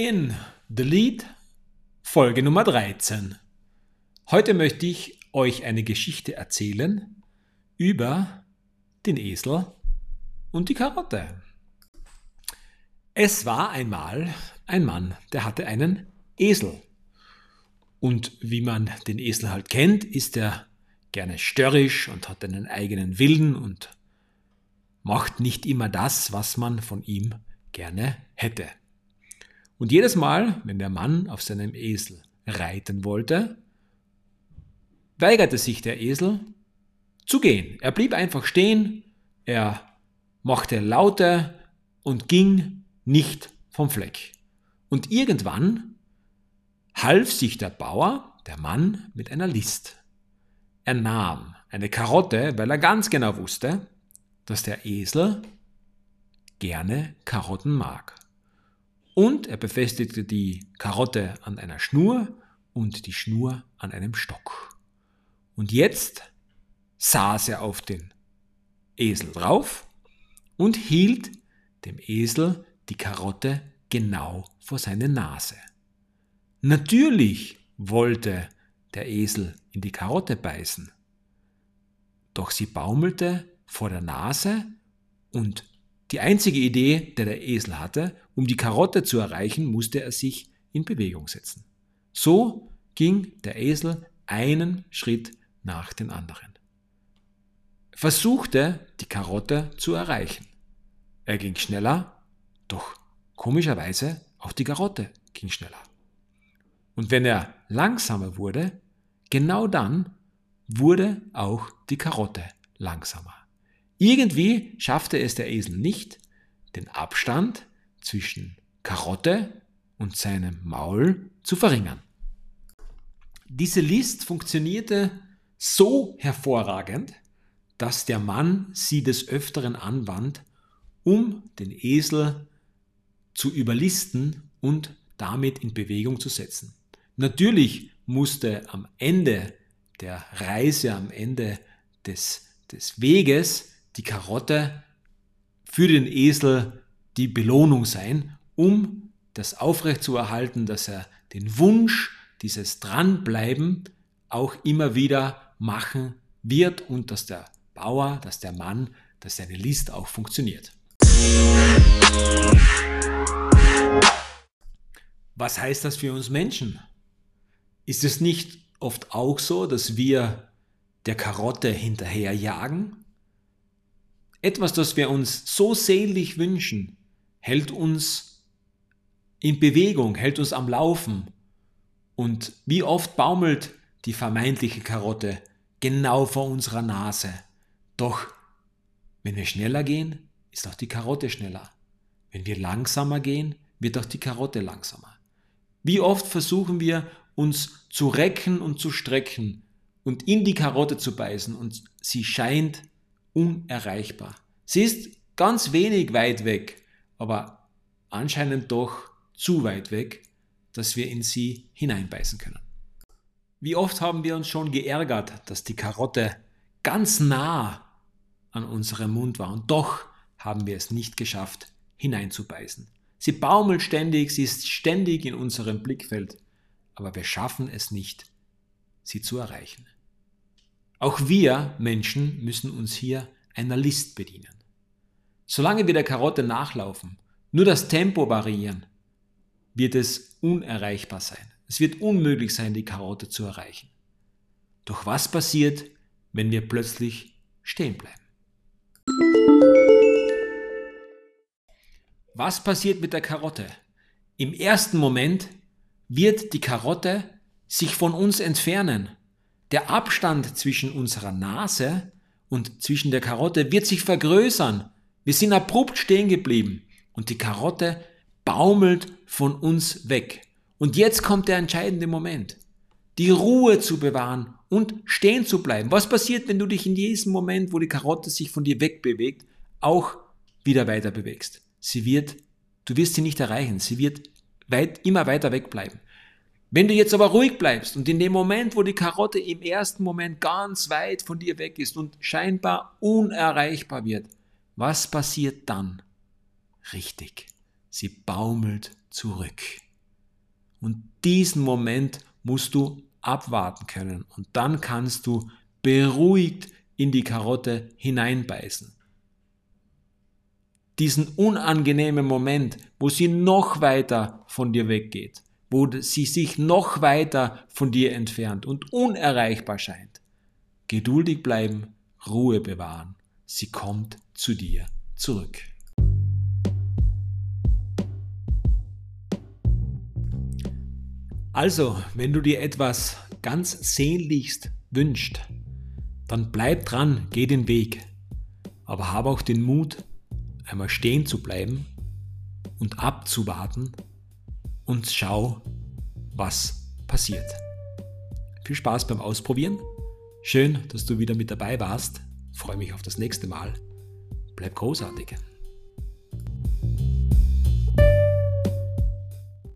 in The Lead, Folge Nummer 13. Heute möchte ich euch eine Geschichte erzählen über den Esel und die Karotte. Es war einmal ein Mann, der hatte einen Esel. Und wie man den Esel halt kennt, ist er gerne störrisch und hat einen eigenen Willen und macht nicht immer das, was man von ihm gerne hätte. Und jedes Mal, wenn der Mann auf seinem Esel reiten wollte, weigerte sich der Esel zu gehen. Er blieb einfach stehen, er machte Laute und ging nicht vom Fleck. Und irgendwann half sich der Bauer, der Mann, mit einer List. Er nahm eine Karotte, weil er ganz genau wusste, dass der Esel gerne Karotten mag. Und er befestigte die Karotte an einer Schnur und die Schnur an einem Stock. Und jetzt saß er auf den Esel drauf und hielt dem Esel die Karotte genau vor seine Nase. Natürlich wollte der Esel in die Karotte beißen, doch sie baumelte vor der Nase und die einzige Idee, der der Esel hatte, um die Karotte zu erreichen, musste er sich in Bewegung setzen. So ging der Esel einen Schritt nach dem anderen. Er versuchte, die Karotte zu erreichen. Er ging schneller, doch komischerweise auch die Karotte ging schneller. Und wenn er langsamer wurde, genau dann wurde auch die Karotte langsamer. Irgendwie schaffte es der Esel nicht, den Abstand zwischen Karotte und seinem Maul zu verringern. Diese List funktionierte so hervorragend, dass der Mann sie des Öfteren anwand, um den Esel zu überlisten und damit in Bewegung zu setzen. Natürlich musste am Ende der Reise, am Ende des, des Weges die Karotte für den Esel die Belohnung sein, um das aufrechtzuerhalten, dass er den Wunsch, dieses Dranbleiben auch immer wieder machen wird und dass der Bauer, dass der Mann, dass seine List auch funktioniert. Was heißt das für uns Menschen? Ist es nicht oft auch so, dass wir der Karotte hinterherjagen etwas, das wir uns so sehnlich wünschen, hält uns in Bewegung, hält uns am Laufen. Und wie oft baumelt die vermeintliche Karotte genau vor unserer Nase. Doch wenn wir schneller gehen, ist auch die Karotte schneller. Wenn wir langsamer gehen, wird auch die Karotte langsamer. Wie oft versuchen wir uns zu recken und zu strecken und in die Karotte zu beißen und sie scheint unerreichbar. Sie ist ganz wenig weit weg, aber anscheinend doch zu weit weg, dass wir in sie hineinbeißen können. Wie oft haben wir uns schon geärgert, dass die Karotte ganz nah an unserem Mund war und doch haben wir es nicht geschafft, hineinzubeißen. Sie baumelt ständig, sie ist ständig in unserem Blickfeld, aber wir schaffen es nicht, sie zu erreichen. Auch wir Menschen müssen uns hier einer List bedienen. Solange wir der Karotte nachlaufen, nur das Tempo variieren, wird es unerreichbar sein. Es wird unmöglich sein, die Karotte zu erreichen. Doch was passiert, wenn wir plötzlich stehen bleiben? Was passiert mit der Karotte? Im ersten Moment wird die Karotte sich von uns entfernen. Der Abstand zwischen unserer Nase und zwischen der Karotte wird sich vergrößern. Wir sind abrupt stehen geblieben und die Karotte baumelt von uns weg. Und jetzt kommt der entscheidende Moment. Die Ruhe zu bewahren und stehen zu bleiben. Was passiert, wenn du dich in diesem Moment, wo die Karotte sich von dir wegbewegt, auch wieder weiter bewegst? Sie wird, du wirst sie nicht erreichen. Sie wird weit, immer weiter wegbleiben. Wenn du jetzt aber ruhig bleibst und in dem Moment, wo die Karotte im ersten Moment ganz weit von dir weg ist und scheinbar unerreichbar wird, was passiert dann? Richtig, sie baumelt zurück. Und diesen Moment musst du abwarten können. Und dann kannst du beruhigt in die Karotte hineinbeißen. Diesen unangenehmen Moment, wo sie noch weiter von dir weggeht, wo sie sich noch weiter von dir entfernt und unerreichbar scheint. Geduldig bleiben, Ruhe bewahren. Sie kommt zu dir zurück. Also, wenn du dir etwas ganz sehnlichst wünscht, dann bleib dran, geh den Weg. Aber hab auch den Mut, einmal stehen zu bleiben und abzuwarten und schau, was passiert. Viel Spaß beim Ausprobieren. Schön, dass du wieder mit dabei warst. freue mich auf das nächste Mal. Bleib großartig.